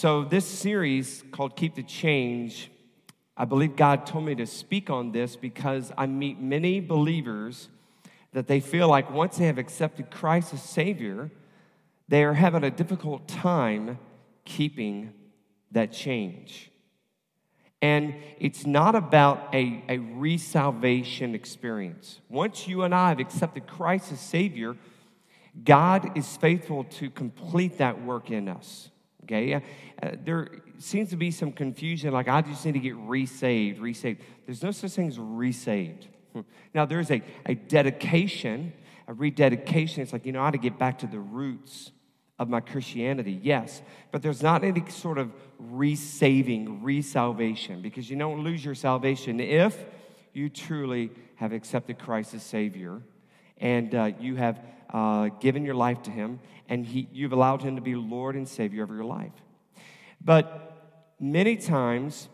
So, this series called Keep the Change, I believe God told me to speak on this because I meet many believers that they feel like once they have accepted Christ as Savior, they are having a difficult time keeping that change. And it's not about a, a resalvation experience. Once you and I have accepted Christ as Savior, God is faithful to complete that work in us. Okay? Uh, there seems to be some confusion, like I just need to get resaved, resaved. There's no such thing as resaved. Hmm. Now, there's a, a dedication, a rededication. It's like, you know, I ought to get back to the roots of my Christianity, yes. But there's not any sort of resaving, resalvation, because you don't lose your salvation if you truly have accepted Christ as Savior and uh, you have uh, given your life to Him, and he, you've allowed Him to be Lord and Savior of your life. But many times,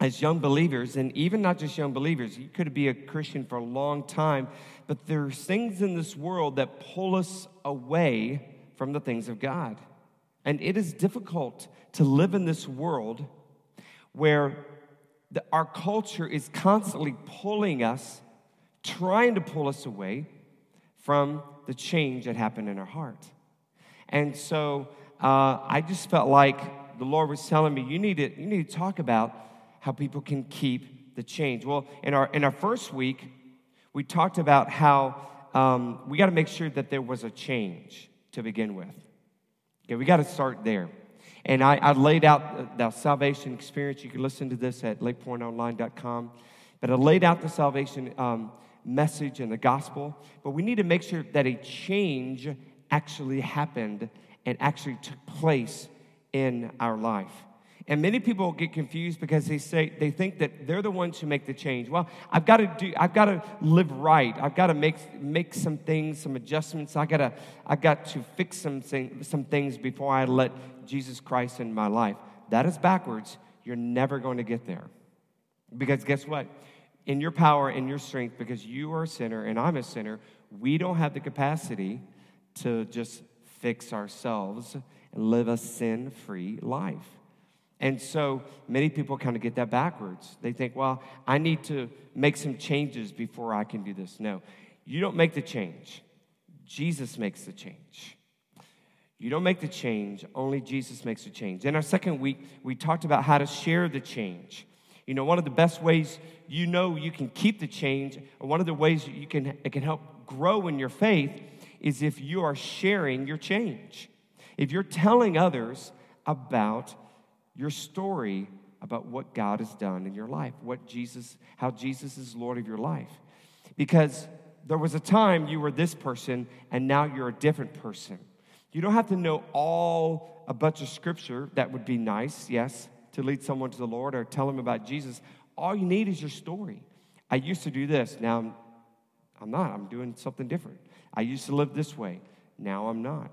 as young believers, and even not just young believers, you could be a Christian for a long time, but there's things in this world that pull us away from the things of God. And it is difficult to live in this world where the, our culture is constantly pulling us, trying to pull us away from the change that happened in our heart. And so uh, I just felt like the Lord was telling me, you need, to, you need to talk about how people can keep the change. Well, in our, in our first week, we talked about how um, we got to make sure that there was a change to begin with. Okay, we got to start there. And I, I laid out the, the salvation experience. You can listen to this at lakepointonline.com. But I laid out the salvation um, message and the gospel, but we need to make sure that a change actually happened and actually took place in our life. And many people get confused because they say they think that they're the ones who make the change. Well, I've got to do I've got to live right. I've got to make make some things, some adjustments. I got to I got to fix some thing, some things before I let Jesus Christ in my life. That is backwards. You're never going to get there. Because guess what? In your power and your strength because you are a sinner and I'm a sinner. We don't have the capacity to just fix ourselves and live a sin free life. And so many people kind of get that backwards. They think, well, I need to make some changes before I can do this. No, you don't make the change, Jesus makes the change. You don't make the change, only Jesus makes the change. In our second week, we talked about how to share the change. You know, one of the best ways you know you can keep the change, or one of the ways you can, it can help grow in your faith, is if you are sharing your change. If you're telling others about your story about what God has done in your life, what Jesus, how Jesus is Lord of your life. Because there was a time you were this person and now you're a different person. You don't have to know all a bunch of scripture. That would be nice, yes to lead someone to the Lord or tell them about Jesus, all you need is your story. I used to do this. Now I'm, I'm not. I'm doing something different. I used to live this way. Now I'm not.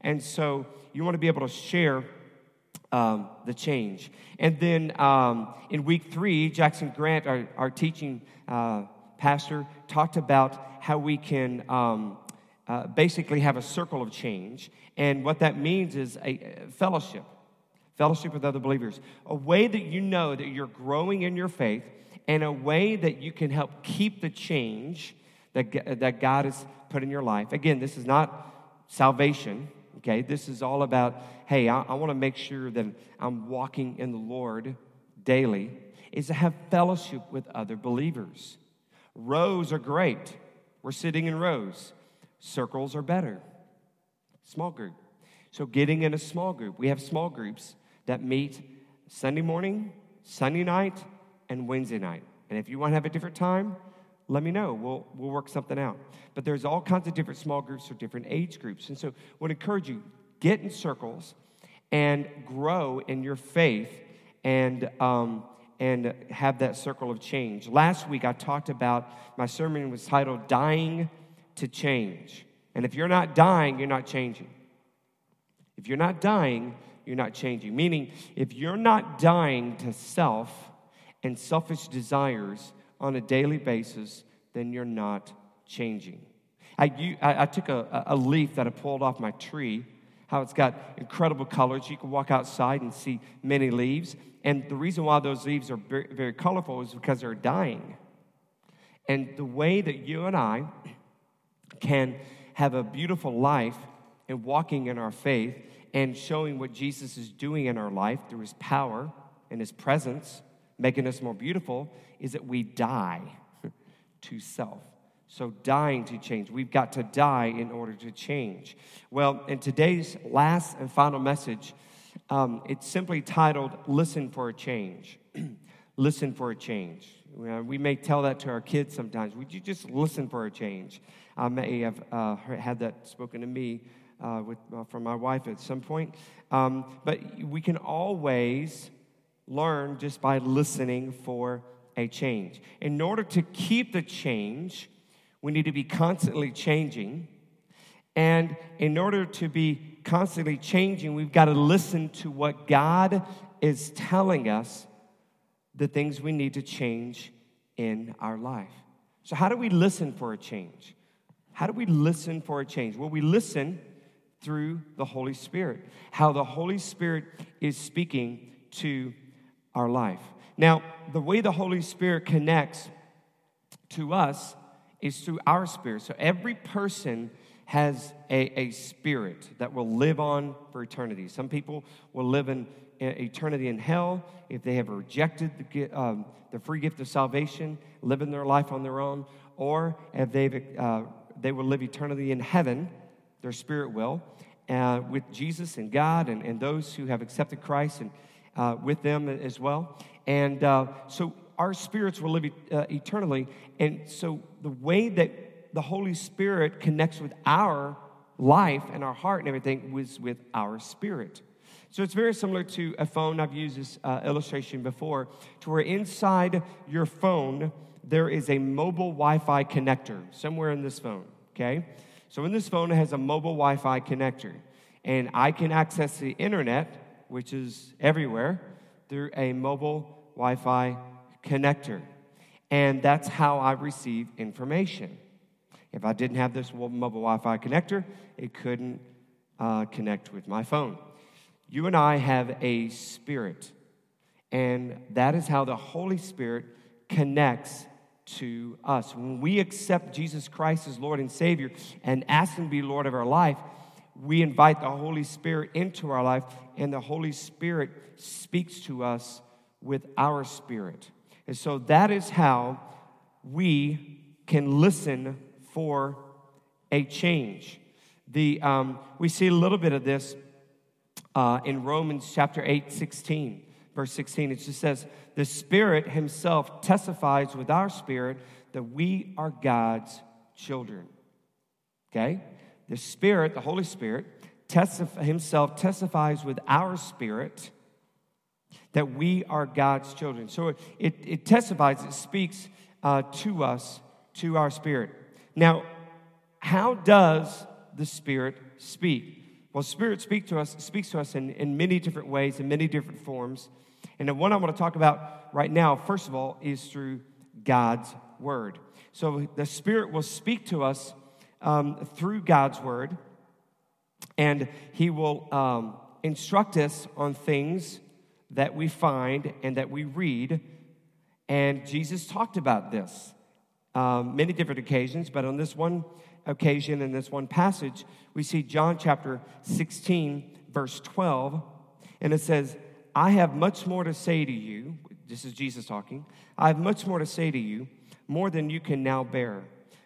And so you want to be able to share um, the change. And then um, in week three, Jackson Grant, our, our teaching uh, pastor, talked about how we can um, uh, basically have a circle of change. And what that means is a, a fellowship fellowship with other believers, a way that you know that you're growing in your faith, and a way that you can help keep the change that, that God has put in your life. Again, this is not salvation, okay? This is all about, hey, I, I want to make sure that I'm walking in the Lord daily, is to have fellowship with other believers. Rows are great. We're sitting in rows. Circles are better. Small group. So, getting in a small group, we have small groups that meet Sunday morning, Sunday night, and Wednesday night. And if you want to have a different time, let me know. We'll, we'll work something out. But there's all kinds of different small groups for different age groups. And so I would encourage you, get in circles and grow in your faith and, um, and have that circle of change. Last week I talked about, my sermon was titled Dying to Change. And if you're not dying, you're not changing. If you're not dying, you're not changing. Meaning, if you're not dying to self and selfish desires on a daily basis, then you're not changing. I, you, I, I took a, a leaf that I pulled off my tree. how it's got incredible colors. You can walk outside and see many leaves. And the reason why those leaves are very, very colorful is because they're dying. And the way that you and I can have a beautiful life and walking in our faith and showing what Jesus is doing in our life through his power and his presence, making us more beautiful, is that we die to self. So, dying to change. We've got to die in order to change. Well, in today's last and final message, um, it's simply titled Listen for a Change. listen for a change. We may tell that to our kids sometimes. Would you just listen for a change? I may have uh, had that spoken to me uh, with, uh, from my wife at some point. Um, but we can always learn just by listening for a change. In order to keep the change, we need to be constantly changing. And in order to be constantly changing, we've got to listen to what God is telling us the things we need to change in our life. So, how do we listen for a change? How do we listen for a change? Well, we listen through the Holy Spirit, how the Holy Spirit is speaking to our life. Now, the way the Holy Spirit connects to us is through our spirit. So, every person has a, a spirit that will live on for eternity. Some people will live in eternity in hell if they have rejected the, um, the free gift of salvation, living their life on their own, or if they've, uh, they will live eternity in heaven, their spirit will, uh, with Jesus and God and, and those who have accepted Christ and uh, with them as well. And uh, so our spirits will live uh, eternally. And so the way that the Holy Spirit connects with our life and our heart and everything was with our spirit. So it's very similar to a phone. I've used this uh, illustration before, to where inside your phone, there is a mobile Wi Fi connector somewhere in this phone, okay? So in this phone, it has a mobile Wi Fi connector. And I can access the internet, which is everywhere, through a mobile Wi Fi connector. And that's how I receive information. If I didn't have this mobile Wi Fi connector, it couldn't uh, connect with my phone. You and I have a spirit, and that is how the Holy Spirit connects to us. When we accept Jesus Christ as Lord and Savior and ask Him to be Lord of our life, we invite the Holy Spirit into our life, and the Holy Spirit speaks to us with our spirit. And so that is how we can listen for a change. The, um, we see a little bit of this uh, in Romans chapter 8, 16, verse 16. It just says, The Spirit Himself testifies with our spirit that we are God's children. Okay? The Spirit, the Holy Spirit, testif- Himself testifies with our spirit that we are God's children. So it, it, it testifies, it speaks uh, to us, to our spirit. Now, how does the Spirit speak? Well, Spirit speak to us, speaks to us in, in many different ways, in many different forms. And the one I want to talk about right now, first of all, is through God's Word. So the Spirit will speak to us um, through God's Word, and He will um, instruct us on things that we find and that we read. And Jesus talked about this um, many different occasions, but on this one occasion, in this one passage, we see John chapter 16, verse 12, and it says, I have much more to say to you. This is Jesus talking. I have much more to say to you, more than you can now bear.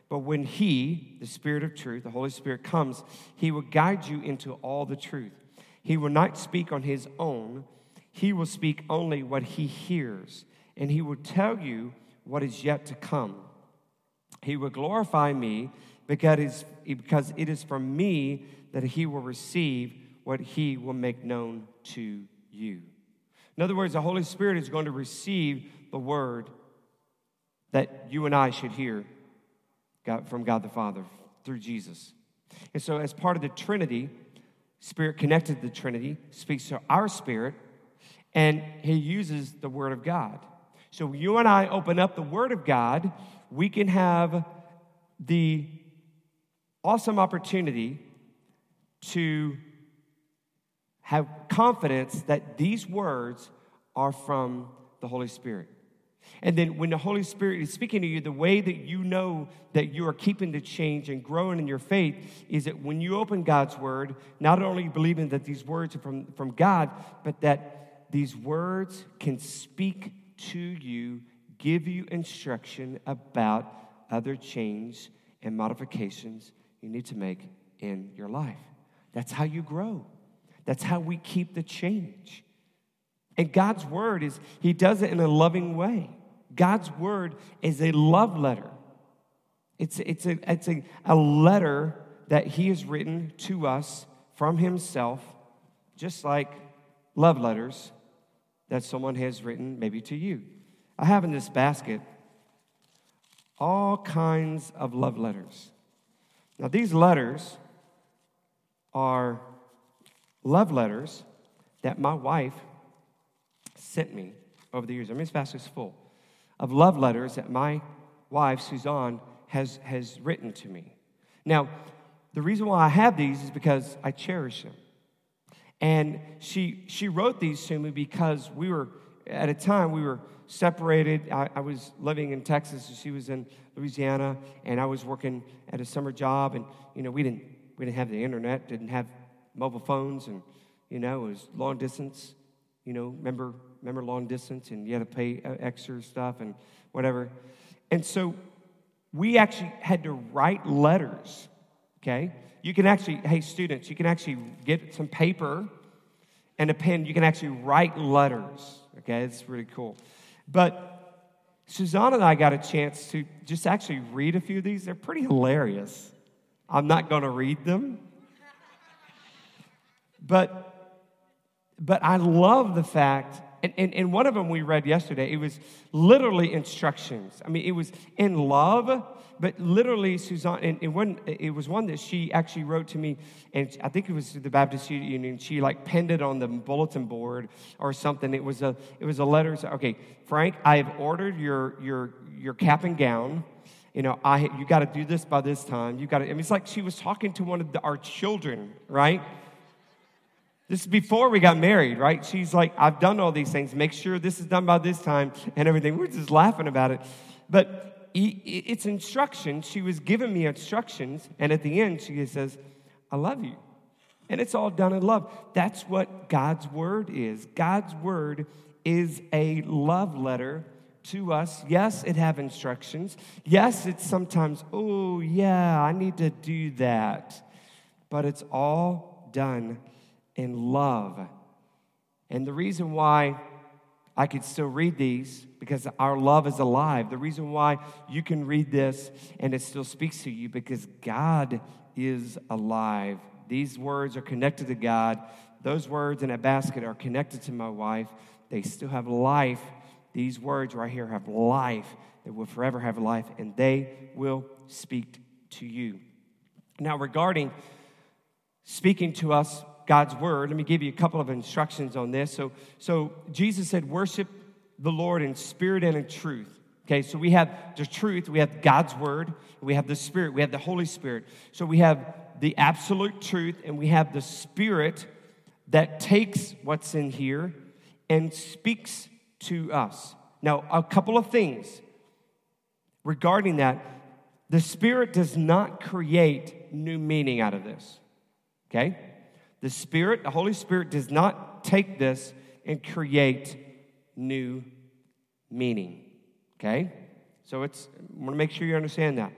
But when He, the Spirit of truth, the Holy Spirit, comes, He will guide you into all the truth. He will not speak on His own, He will speak only what He hears, and He will tell you what is yet to come. He will glorify me because it is from me that he will receive what he will make known to you. In other words, the Holy Spirit is going to receive the word that you and I should hear from God the Father through Jesus. And so, as part of the Trinity, Spirit connected to the Trinity speaks to our spirit, and he uses the Word of God. So, you and I open up the Word of God, we can have the awesome opportunity to have confidence that these words are from the Holy Spirit. And then when the Holy Spirit is speaking to you, the way that you know that you are keeping the change and growing in your faith is that when you open God's word, not only believing that these words are from, from God, but that these words can speak to you, give you instruction about other change and modifications you need to make in your life. That's how you grow. That's how we keep the change. And God's word is, He does it in a loving way. God's word is a love letter. It's, it's, a, it's a, a letter that He has written to us from Himself, just like love letters that someone has written maybe to you. I have in this basket all kinds of love letters. Now, these letters are love letters that my wife sent me over the years. I mean, this basket is full of love letters that my wife, Suzanne, has, has written to me. Now, the reason why I have these is because I cherish them. And she, she wrote these to me because we were, at a time, we were separated. I, I was living in Texas, and she was in Louisiana, and I was working at a summer job. And, you know, we didn't, we didn't have the internet, didn't have mobile phones, and, you know, it was long distance. You know, remember, remember long distance, and you had to pay uh, extra stuff and whatever. And so we actually had to write letters, okay? You can actually, hey, students, you can actually get some paper and a pen. You can actually write letters, okay? It's really cool. But Suzanne and I got a chance to just actually read a few of these. They're pretty hilarious. I'm not going to read them. But, but I love the fact and, and, and one of them we read yesterday, it was literally instructions. I mean, it was in love, but literally, Suzanne, and it, one, it was one that she actually wrote to me, and I think it was the Baptist Union. She like penned it on the bulletin board or something. It was a, it was a letter. Okay, Frank, I have ordered your, your, your cap and gown you know, I, you got to do this by this time. You got to, I mean, it's like she was talking to one of the, our children, right? This is before we got married, right? She's like, I've done all these things. Make sure this is done by this time and everything. We're just laughing about it. But it's instruction. She was giving me instructions. And at the end, she says, I love you. And it's all done in love. That's what God's word is. God's word is a love letter to us. Yes, it have instructions. Yes, it's sometimes, oh, yeah, I need to do that. But it's all done in love. And the reason why I could still read these, because our love is alive. The reason why you can read this and it still speaks to you, because God is alive. These words are connected to God. Those words in a basket are connected to my wife. They still have life. These words right here have life. They will forever have life, and they will speak to you. Now, regarding speaking to us God's word. Let me give you a couple of instructions on this. So, so Jesus said, worship the Lord in spirit and in truth. Okay, so we have the truth, we have God's word, we have the spirit, we have the Holy Spirit. So we have the absolute truth, and we have the spirit that takes what's in here and speaks to us. Now, a couple of things regarding that. The Spirit does not create new meaning out of this. Okay? The Spirit, the Holy Spirit, does not take this and create new meaning. Okay? So it's, I want to make sure you understand that.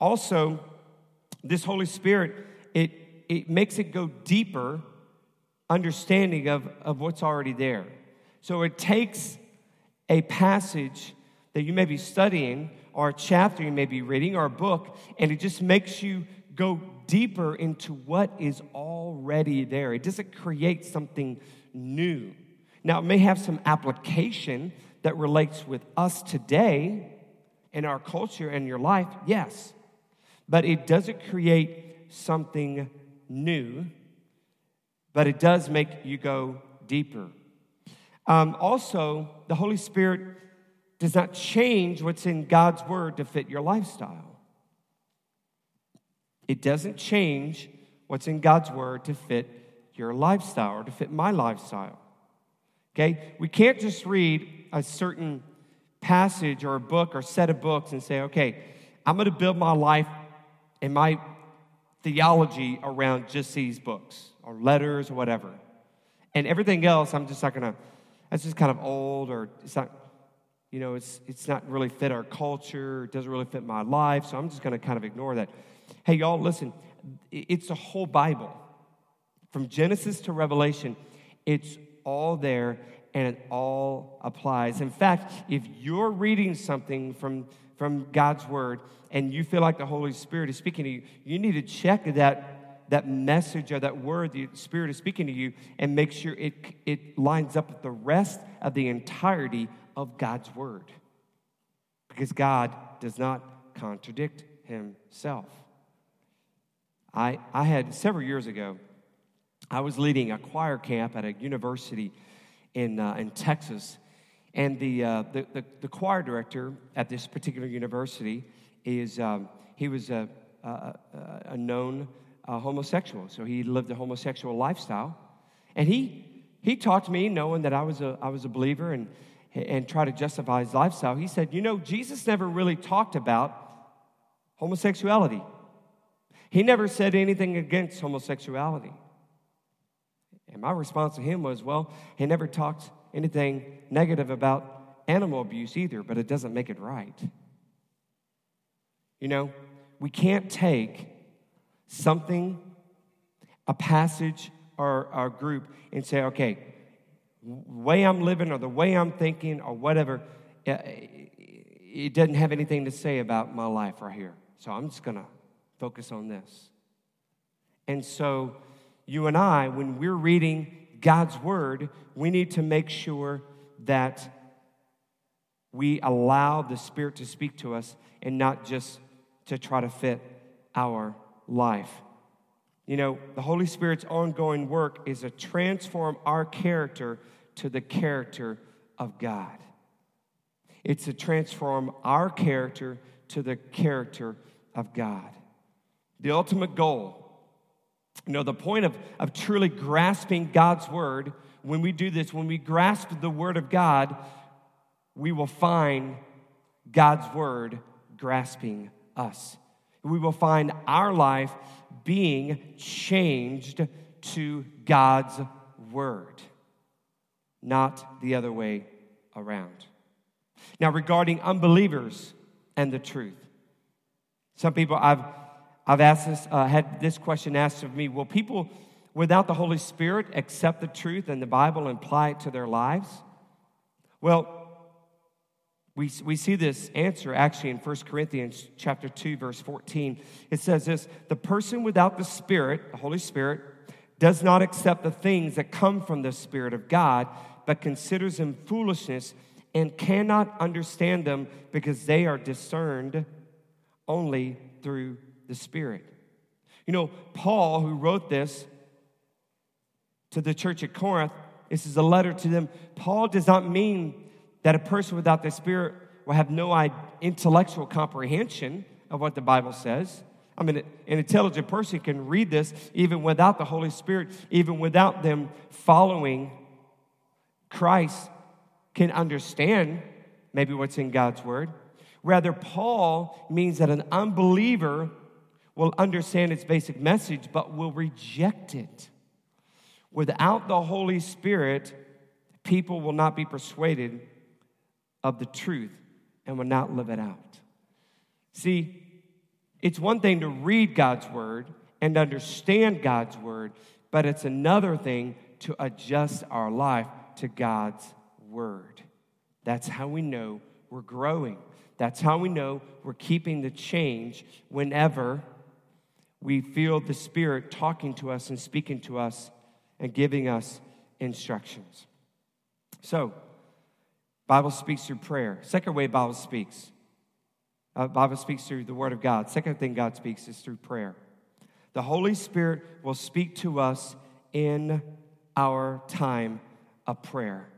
Also, this Holy Spirit, it, it makes it go deeper understanding of, of what's already there. So it takes a passage that you may be studying, or a chapter you may be reading, or a book, and it just makes you go deeper into what is already there. It doesn't create something new. Now, it may have some application that relates with us today in our culture and your life, yes, but it doesn't create something new, but it does make you go deeper. Um, also, the Holy Spirit does not change what's in God's Word to fit your lifestyle. It doesn't change what's in God's word to fit your lifestyle or to fit my lifestyle. Okay? We can't just read a certain passage or a book or set of books and say, okay, I'm going to build my life and my theology around just these books or letters or whatever. And everything else, I'm just not going to, that's just kind of old or it's not, you know, it's, it's not really fit our culture, it doesn't really fit my life, so I'm just going to kind of ignore that. Hey, y'all, listen, it's a whole Bible. From Genesis to Revelation, it's all there and it all applies. In fact, if you're reading something from, from God's Word and you feel like the Holy Spirit is speaking to you, you need to check that, that message or that word the Spirit is speaking to you and make sure it, it lines up with the rest of the entirety of God's Word. Because God does not contradict Himself. I, I had several years ago, I was leading a choir camp at a university in, uh, in Texas. And the, uh, the, the, the, choir director at this particular university is, um, he was a, a, a known uh, homosexual. So he lived a homosexual lifestyle. And he, he talked to me knowing that I was a, I was a believer and, and tried to justify his lifestyle. He said, You know, Jesus never really talked about homosexuality. He never said anything against homosexuality. And my response to him was, well, he never talked anything negative about animal abuse either, but it doesn't make it right. You know, we can't take something, a passage or a group, and say, okay, way I'm living or the way I'm thinking or whatever, it doesn't have anything to say about my life right here. So I'm just going to focus on this. And so you and I, when we're reading God's word, we need to make sure that we allow the Spirit to speak to us and not just to try to fit our life. You know, the Holy Spirit's ongoing work is to transform our character to the character of God. It's to transform our character to the character of God. The ultimate goal you know, the point of, of truly grasping God's word, when we do this, when we grasp the word of God, we will find God's word grasping us. We will find our life being changed to God's word, not the other way around. Now, regarding unbelievers and the truth, some people I've I've asked this, uh, had this question asked of me Will people without the Holy Spirit accept the truth and the Bible and apply it to their lives? Well, we, we see this answer actually in 1 Corinthians chapter 2, verse 14. It says this the person without the Spirit, the Holy Spirit, does not accept the things that come from the Spirit of God, but considers them foolishness and cannot understand them because they are discerned only through the Spirit. You know, Paul, who wrote this to the church at Corinth, this is a letter to them. Paul does not mean that a person without the Spirit will have no intellectual comprehension of what the Bible says. I mean, an intelligent person can read this even without the Holy Spirit, even without them following Christ, can understand maybe what's in God's Word. Rather, Paul means that an unbeliever will understand its basic message, but will reject it. Without the Holy Spirit, people will not be persuaded of the truth and will not live it out. See, it's one thing to read God's word and understand God's word, but it's another thing to adjust our life to God's word. That's how we know we're growing. That's how we know we're keeping the change whenever we feel the Spirit talking to us and speaking to us and giving us instructions. So, Bible speaks through prayer. Second way Bible speaks. Uh, Bible speaks through the Word of God. Second thing God speaks is through prayer. The Holy Spirit will speak to us in our time of prayer.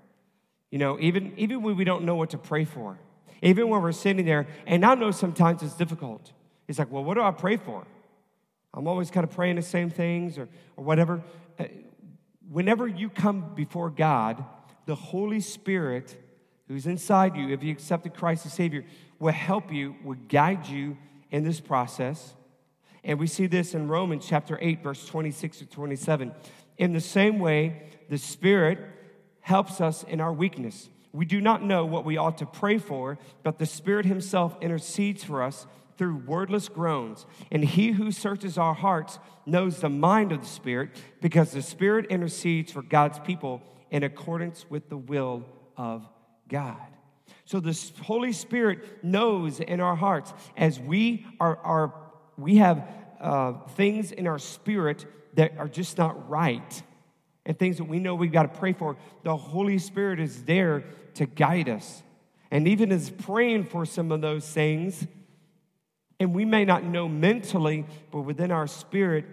You know, even, even when we don't know what to pray for, even when we're sitting there, and I know sometimes it's difficult. It's like, well, what do I pray for? I'm always kind of praying the same things or, or whatever. Uh, whenever you come before God, the Holy Spirit who's inside you, if you accepted Christ as Savior, will help you, will guide you in this process. And we see this in Romans chapter 8, verse 26 to 27. In the same way, the Spirit helps us in our weakness. We do not know what we ought to pray for, but the Spirit Himself intercedes for us through wordless groans. And He who searches our hearts knows the mind of the Spirit, because the Spirit intercedes for God's people in accordance with the will of God. So the Holy Spirit knows in our hearts as we are, are we have uh, things in our spirit that are just not right and things that we know we've got to pray for. The Holy Spirit is there to guide us. And even as praying for some of those things, and we may not know mentally, but within our spirit,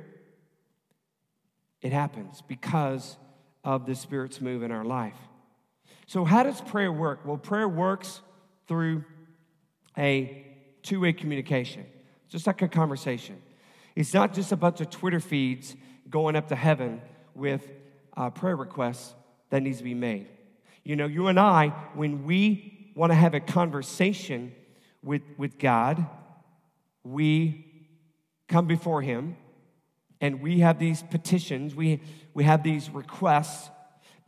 it happens because of the Spirit's move in our life. So, how does prayer work? Well, prayer works through a two way communication, just like a conversation. It's not just a bunch of Twitter feeds going up to heaven with uh, prayer requests that needs to be made. You know, you and I, when we want to have a conversation with, with God, we come before Him and we have these petitions, we, we have these requests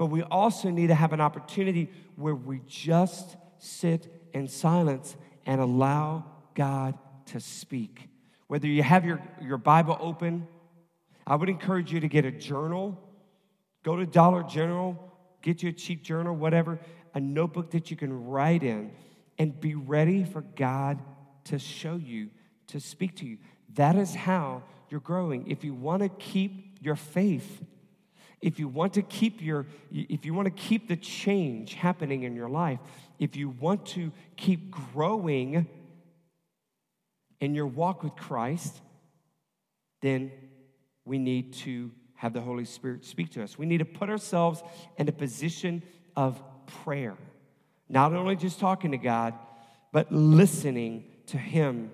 but we also need to have an opportunity where we just sit in silence and allow God to speak. Whether you have your, your Bible open, I would encourage you to get a journal. Go to Dollar General, get you a cheap journal, whatever, a notebook that you can write in, and be ready for God to show you, to speak to you. That is how you're growing. If you want to keep your faith, if you want to keep your if you want to keep the change happening in your life if you want to keep growing in your walk with christ then we need to have the holy spirit speak to us we need to put ourselves in a position of prayer not only just talking to god but listening to him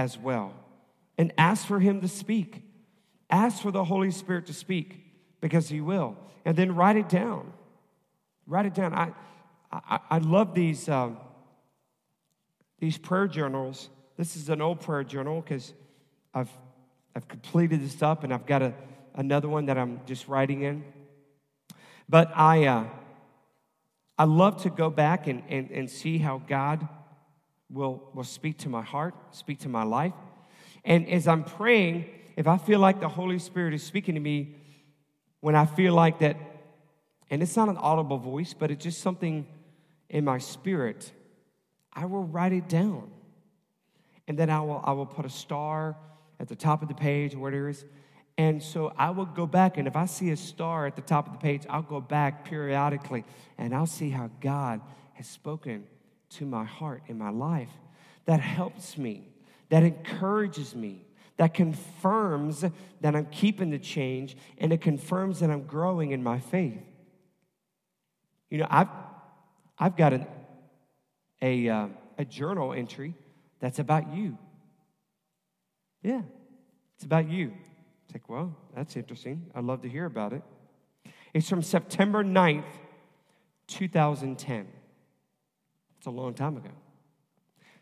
as well and ask for him to speak ask for the holy spirit to speak because He will. And then write it down. Write it down. I, I, I love these, um, these prayer journals. This is an old prayer journal because I've, I've completed this up and I've got a, another one that I'm just writing in. But I, uh, I love to go back and, and, and see how God will, will speak to my heart, speak to my life. And as I'm praying, if I feel like the Holy Spirit is speaking to me, when I feel like that, and it's not an audible voice, but it's just something in my spirit, I will write it down. And then I will, I will put a star at the top of the page or whatever it is. And so I will go back, and if I see a star at the top of the page, I'll go back periodically and I'll see how God has spoken to my heart in my life. That helps me, that encourages me, that confirms that I'm keeping the change and it confirms that I'm growing in my faith. You know, I've, I've got an, a, uh, a journal entry that's about you. Yeah, it's about you. It's like, well, that's interesting. I'd love to hear about it. It's from September 9th, 2010. It's a long time ago.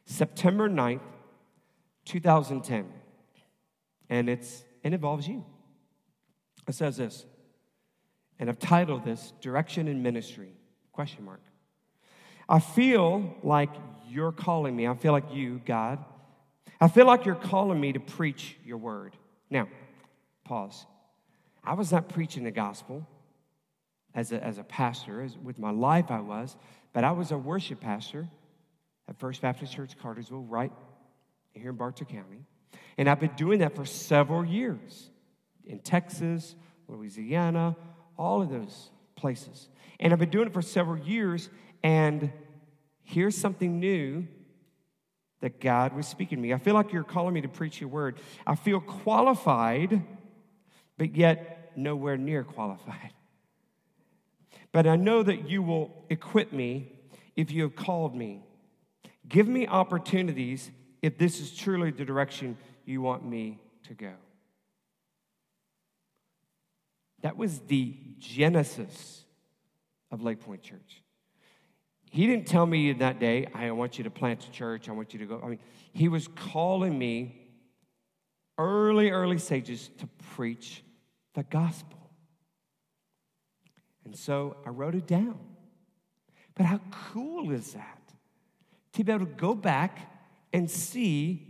September 9th, 2010 and it's it involves you. It says this, and I've titled this "Direction in Ministry?" Question mark. I feel like you're calling me. I feel like you, God. I feel like you're calling me to preach your word. Now, pause. I was not preaching the gospel as a, as a pastor, as, with my life I was, but I was a worship pastor at First Baptist Church, Cartersville, right here in Bartow County. And I've been doing that for several years in Texas, Louisiana, all of those places. And I've been doing it for several years, and here's something new that God was speaking to me. I feel like you're calling me to preach your word. I feel qualified, but yet nowhere near qualified. But I know that you will equip me if you have called me. Give me opportunities if this is truly the direction you want me to go. That was the genesis of Lake Point Church. He didn't tell me that day, I want you to plant a church, I want you to go. I mean, he was calling me early, early stages to preach the gospel. And so I wrote it down. But how cool is that? To be able to go back and see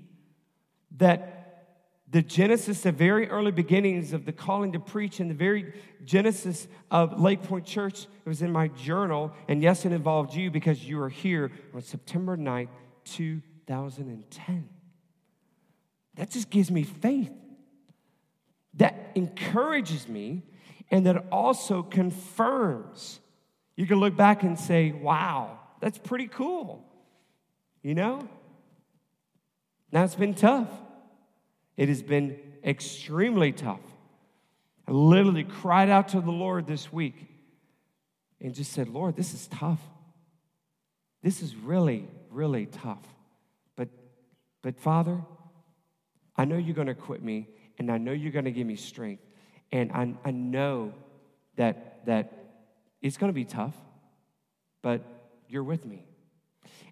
that the genesis, the very early beginnings of the calling to preach, and the very genesis of Lake Point Church, it was in my journal. And yes, it involved you because you were here on September 9th, 2010. That just gives me faith. That encourages me, and that also confirms. You can look back and say, wow, that's pretty cool. You know? Now it's been tough. It has been extremely tough. I literally cried out to the Lord this week and just said, Lord, this is tough. This is really, really tough. But, but Father, I know you're going to equip me, and I know you're going to give me strength. And I, I know that, that it's going to be tough, but you're with me.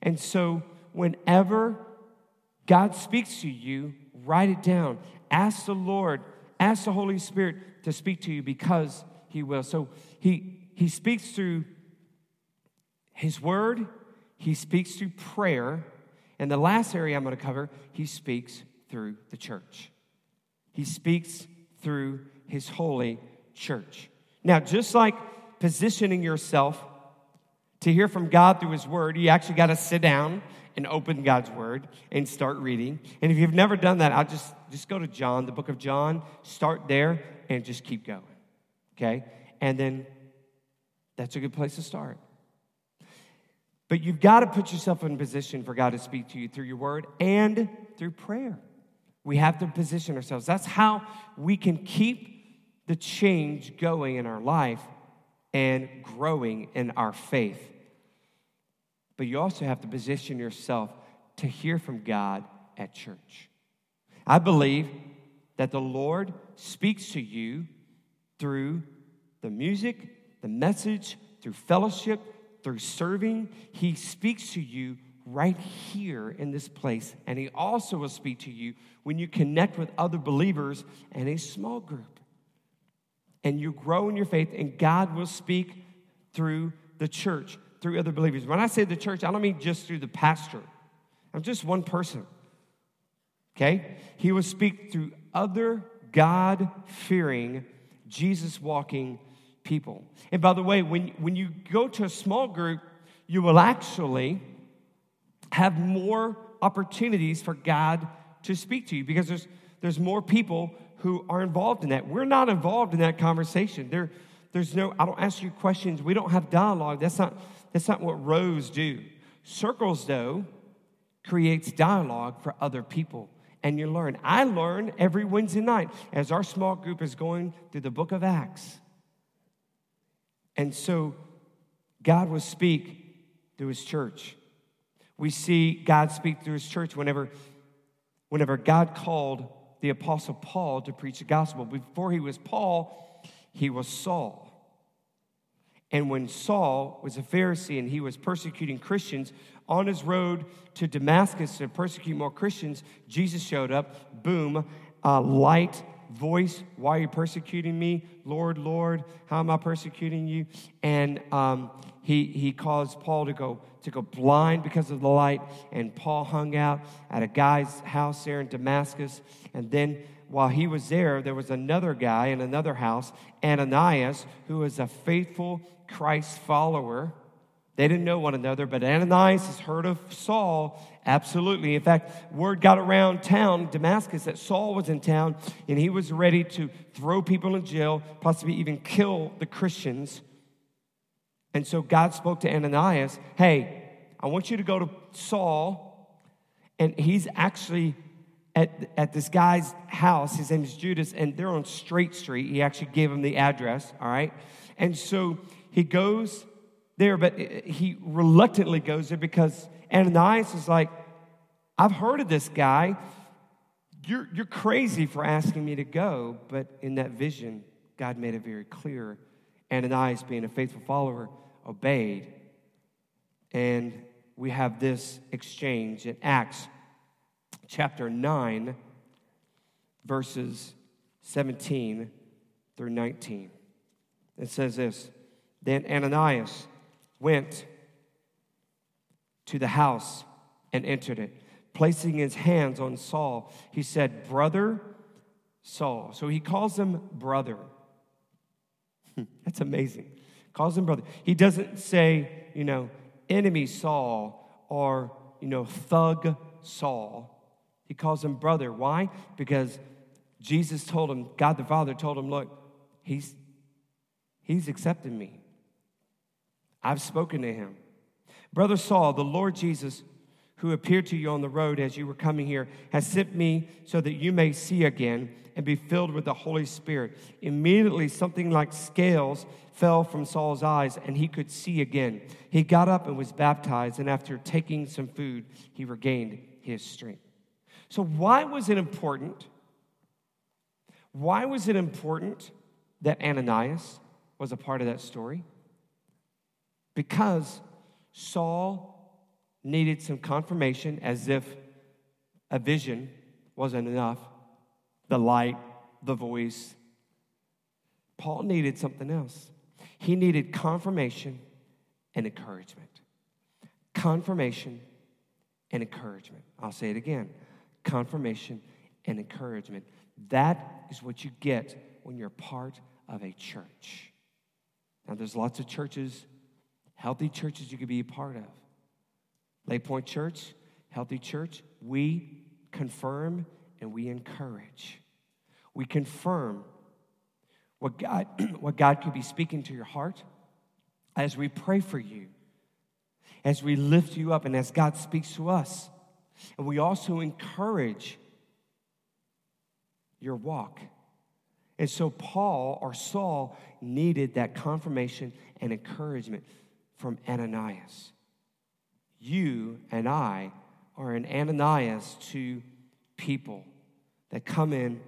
And so, whenever God speaks to you, Write it down. Ask the Lord, ask the Holy Spirit to speak to you because He will. So He, he speaks through His Word, He speaks through prayer. And the last area I'm going to cover, He speaks through the church. He speaks through His holy church. Now, just like positioning yourself to hear from God through His Word, you actually got to sit down and open God's Word and start reading. And if you've never done that, I'll just, just go to John, the book of John, start there, and just keep going. Okay? And then that's a good place to start. But you've got to put yourself in position for God to speak to you through your word and through prayer. We have to position ourselves. That's how we can keep the change going in our life and growing in our faith but you also have to position yourself to hear from God at church. I believe that the Lord speaks to you through the music, the message, through fellowship, through serving. He speaks to you right here in this place. And He also will speak to you when you connect with other believers in a small group. And you grow in your faith, and God will speak through the church through other believers. When I say the church, I don't mean just through the pastor. I'm just one person. Okay? He will speak through other God fearing, Jesus walking people. And by the way, when, when you go to a small group, you will actually have more opportunities for God to speak to you because there's, there's more people who are involved in that. We're not involved in that conversation. There, there's no, I don't ask you questions. We don't have dialogue. That's not, that's not what rows do. Circles, though, creates dialogue for other people. And you learn. I learn every Wednesday night as our small group is going through the book of Acts. And so God will speak through his church. We see God speak through his church whenever, whenever God called the apostle Paul to preach the gospel. Before he was Paul, he was Saul. And when Saul was a Pharisee and he was persecuting Christians on his road to Damascus to persecute more Christians, Jesus showed up. Boom, light voice. Why are you persecuting me? Lord, Lord, how am I persecuting you? And um, he, he caused Paul to go, to go blind because of the light. And Paul hung out at a guy's house there in Damascus. And then while he was there, there was another guy in another house, Ananias, who was a faithful Christ follower. They didn't know one another, but Ananias has heard of Saul, absolutely. In fact, word got around town, Damascus, that Saul was in town and he was ready to throw people in jail, possibly even kill the Christians. And so God spoke to Ananias hey, I want you to go to Saul, and he's actually at, at this guy's house. His name is Judas, and they're on Straight Street. He actually gave him the address, all right? And so he goes there, but he reluctantly goes there because Ananias is like, I've heard of this guy. You're, you're crazy for asking me to go. But in that vision, God made it very clear. Ananias, being a faithful follower, obeyed. And we have this exchange in Acts chapter 9, verses 17 through 19. It says this Then Ananias went to the house and entered it. Placing his hands on Saul, he said, Brother Saul. So he calls him brother. That's amazing. Calls him brother. He doesn't say, you know, enemy Saul or, you know, thug Saul. He calls him brother. Why? Because Jesus told him, God the Father told him, look, he's, he's accepted me. I've spoken to him. Brother Saul, the Lord Jesus, who appeared to you on the road as you were coming here, has sent me so that you may see again and be filled with the Holy Spirit. Immediately, something like scales fell from Saul's eyes, and he could see again. He got up and was baptized, and after taking some food, he regained his strength. So, why was it important? Why was it important that Ananias was a part of that story? Because Saul needed some confirmation as if a vision wasn't enough the light, the voice. Paul needed something else. He needed confirmation and encouragement. Confirmation and encouragement. I'll say it again confirmation and encouragement. That is what you get when you're part of a church. Now, there's lots of churches, healthy churches you could be a part of. Lake Point Church, healthy church, we confirm and we encourage. We confirm what God, what God could be speaking to your heart as we pray for you, as we lift you up, and as God speaks to us. And we also encourage your walk. And so, Paul or Saul needed that confirmation and encouragement from Ananias. You and I are an Ananias to people that come in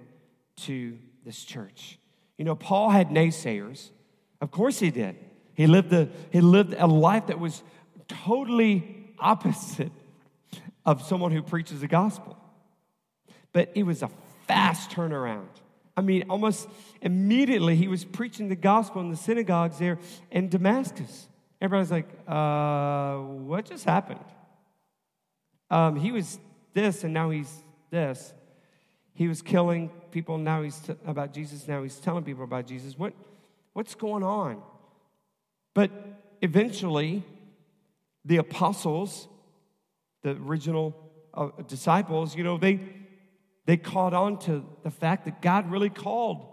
to this church. You know, Paul had naysayers. Of course he did. He lived a, he lived a life that was totally opposite of someone who preaches the gospel. But it was a fast turnaround. I mean, almost immediately he was preaching the gospel in the synagogues there in Damascus. Everybody's like, uh, what just happened? Um, he was this and now he's this. He was killing people, now he's t- about Jesus, now he's telling people about Jesus. What, what's going on? But eventually, the apostles, the original uh, disciples, you know, they, they caught on to the fact that God really called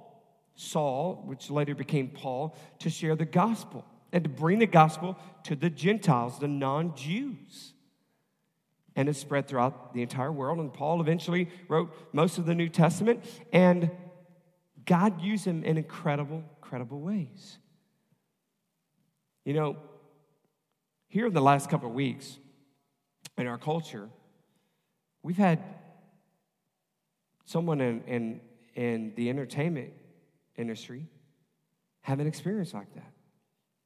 Saul, which later became Paul, to share the gospel and to bring the gospel to the Gentiles, the non Jews and it spread throughout the entire world. And Paul eventually wrote most of the New Testament, and God used him in incredible, incredible ways. You know, here in the last couple of weeks in our culture, we've had someone in, in, in the entertainment industry have an experience like that.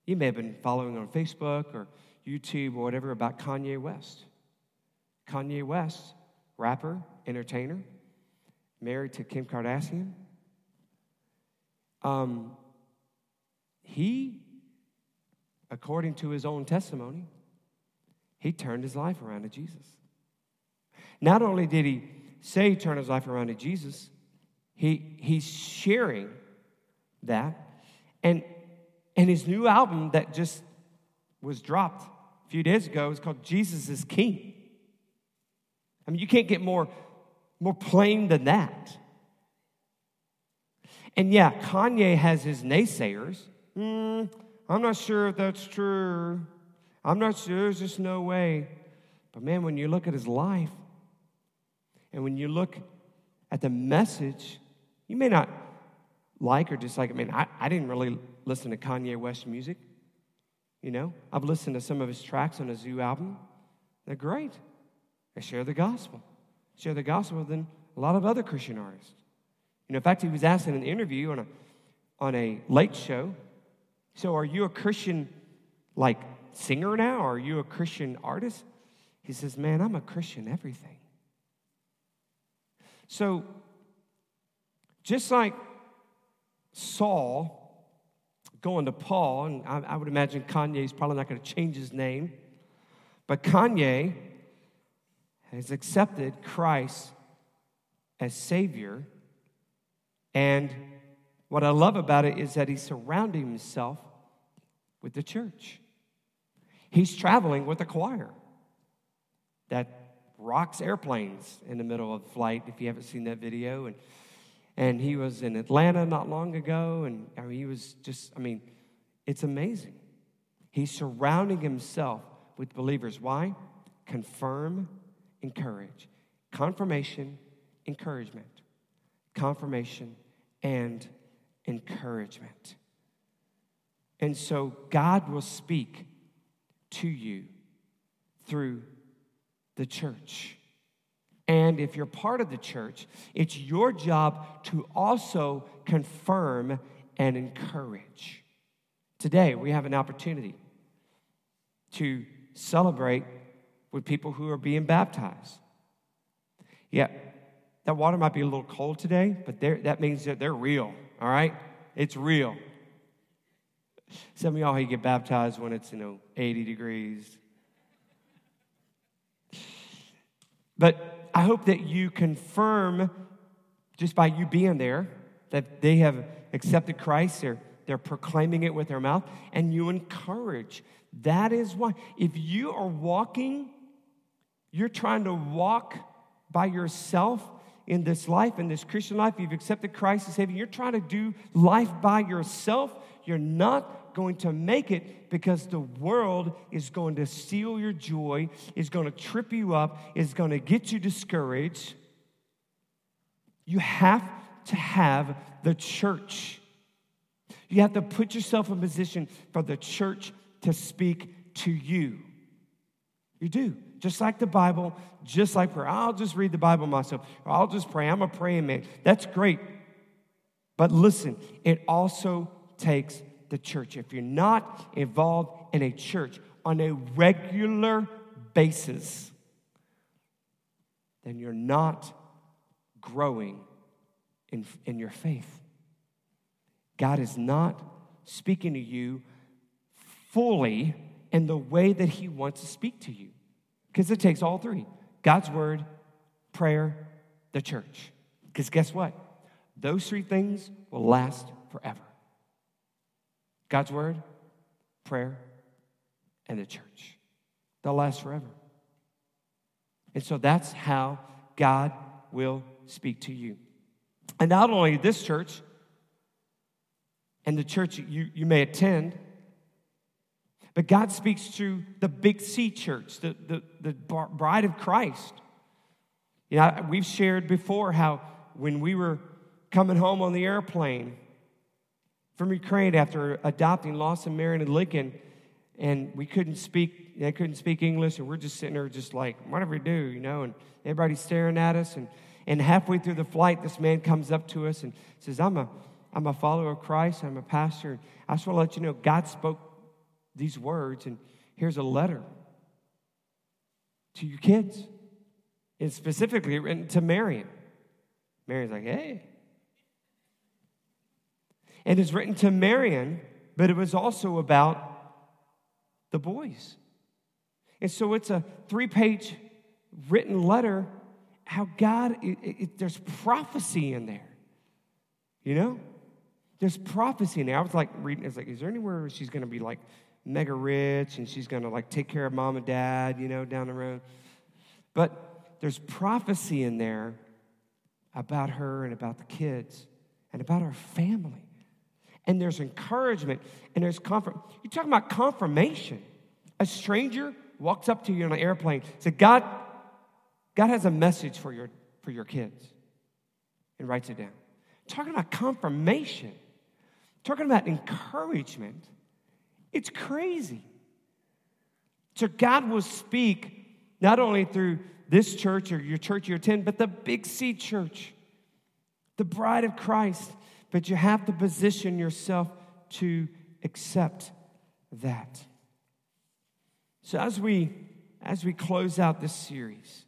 You may have been following on Facebook or YouTube or whatever about Kanye West. Kanye West, rapper, entertainer, married to Kim Kardashian. Um, he, according to his own testimony, he turned his life around to Jesus. Not only did he say he turned his life around to Jesus, he, he's sharing that. And, and his new album that just was dropped a few days ago is called Jesus is King. I mean, you can't get more, more plain than that. And yeah, Kanye has his naysayers. Mm, I'm not sure if that's true. I'm not sure. There's just no way. But man, when you look at his life and when you look at the message, you may not like or dislike. I mean, I, I didn't really listen to Kanye West music. You know, I've listened to some of his tracks on his new album. They're great. They share the gospel. Share the gospel than a lot of other Christian artists. You know, in fact, he was asked in an interview on a, on a late show. So, are you a Christian like singer now? Are you a Christian artist? He says, Man, I'm a Christian everything. So, just like Saul going to Paul, and I, I would imagine Kanye's probably not going to change his name, but Kanye has accepted Christ as Savior. And what I love about it is that he's surrounding himself with the church. He's traveling with a choir that rocks airplanes in the middle of flight, if you haven't seen that video. And, and he was in Atlanta not long ago, and I mean, he was just, I mean, it's amazing. He's surrounding himself with believers. Why? Confirm, encourage. Confirmation, encouragement. Confirmation and encouragement. And so God will speak to you through the church. And if you're part of the church, it's your job to also confirm and encourage. Today, we have an opportunity to celebrate with people who are being baptized. Yeah, that water might be a little cold today, but that means that they're real, all right? It's real. Some of y'all you get baptized when it's, you know, 80 degrees. But I hope that you confirm just by you being there that they have accepted Christ, they're, they're proclaiming it with their mouth, and you encourage. That is why. If you are walking, you're trying to walk by yourself in this life, in this Christian life, you've accepted Christ as Savior, you're trying to do life by yourself, you're not going to make it because the world is going to steal your joy, is going to trip you up, is going to get you discouraged. You have to have the church. You have to put yourself in position for the church to speak to you. You do. Just like the Bible, just like prayer. I'll just read the Bible myself. I'll just pray. I'm a praying man. That's great. But listen, it also takes the church. If you're not involved in a church on a regular basis, then you're not growing in, in your faith. God is not speaking to you fully in the way that He wants to speak to you. Because it takes all three God's word, prayer, the church. Because guess what? Those three things will last forever God's word, prayer, and the church. They'll last forever. And so that's how God will speak to you. And not only this church and the church you, you may attend, but God speaks through the Big C church, the, the, the bride of Christ. You know, we've shared before how when we were coming home on the airplane from Ukraine after adopting Lawson, Marion, and Lincoln, and we couldn't speak, they couldn't speak English, and we're just sitting there just like, whatever we do, you know, and everybody's staring at us, and, and halfway through the flight, this man comes up to us and says, I'm a, I'm a follower of Christ, I'm a pastor, I just want to let you know, God spoke these words, and here's a letter to your kids. It's specifically written to Marion. Marion's like, hey. And it's written to Marion, but it was also about the boys. And so it's a three page written letter how God, it, it, there's prophecy in there. You know? There's prophecy in there. I was like reading, I was like, is there anywhere she's going to be like mega rich and she's going to like take care of mom and dad, you know, down the road. But there's prophecy in there about her and about the kids and about our family. And there's encouragement and there's comfort. You're talking about confirmation. A stranger walks up to you on an airplane, says, God, God has a message for your, for your kids, and writes it down. Talking about confirmation, talking about encouragement. It's crazy. So God will speak not only through this church or your church you attend, but the Big C church, the bride of Christ. but you have to position yourself to accept that. So as we as we close out this series,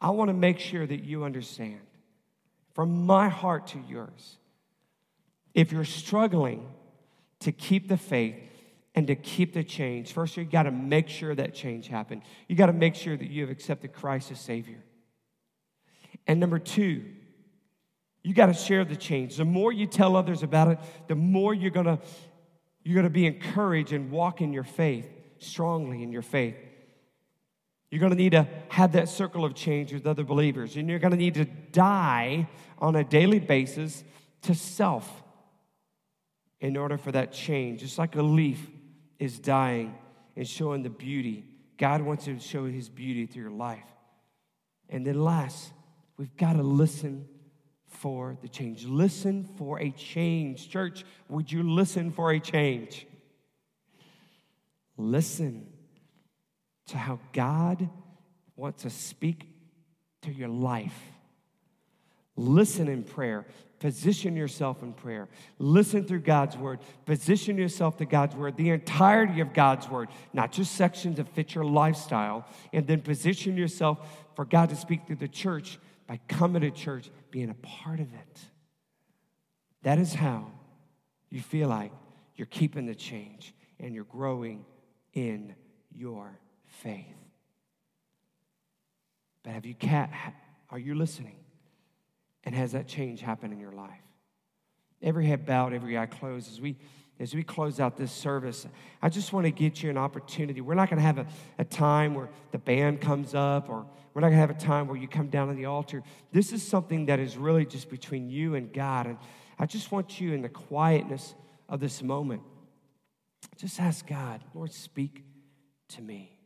I want to make sure that you understand from my heart to yours. If you're struggling to keep the faith and to keep the change, first you got to make sure that change happened. You got to make sure that you have accepted Christ as Savior. And number two, you got to share the change. The more you tell others about it, the more you're going to you're going to be encouraged and walk in your faith strongly in your faith. You're going to need to have that circle of change with other believers, and you're going to need to die on a daily basis to self in order for that change. Just like a leaf is dying and showing the beauty, God wants to show his beauty through your life. And then, last, we've got to listen for the change. Listen for a change. Church, would you listen for a change? Listen to how God wants to speak to your life. Listen in prayer. Position yourself in prayer. Listen through God's word. Position yourself to God's word, the entirety of God's word, not just sections that fit your lifestyle. And then position yourself for God to speak through the church by coming to church, being a part of it. That is how you feel like you're keeping the change and you're growing in your faith. But have you cat are you listening? And has that change happened in your life? Every head bowed, every eye closed as we as we close out this service, I just want to get you an opportunity. We're not going to have a, a time where the band comes up, or we're not going to have a time where you come down to the altar. This is something that is really just between you and God. And I just want you in the quietness of this moment, just ask God, Lord, speak to me.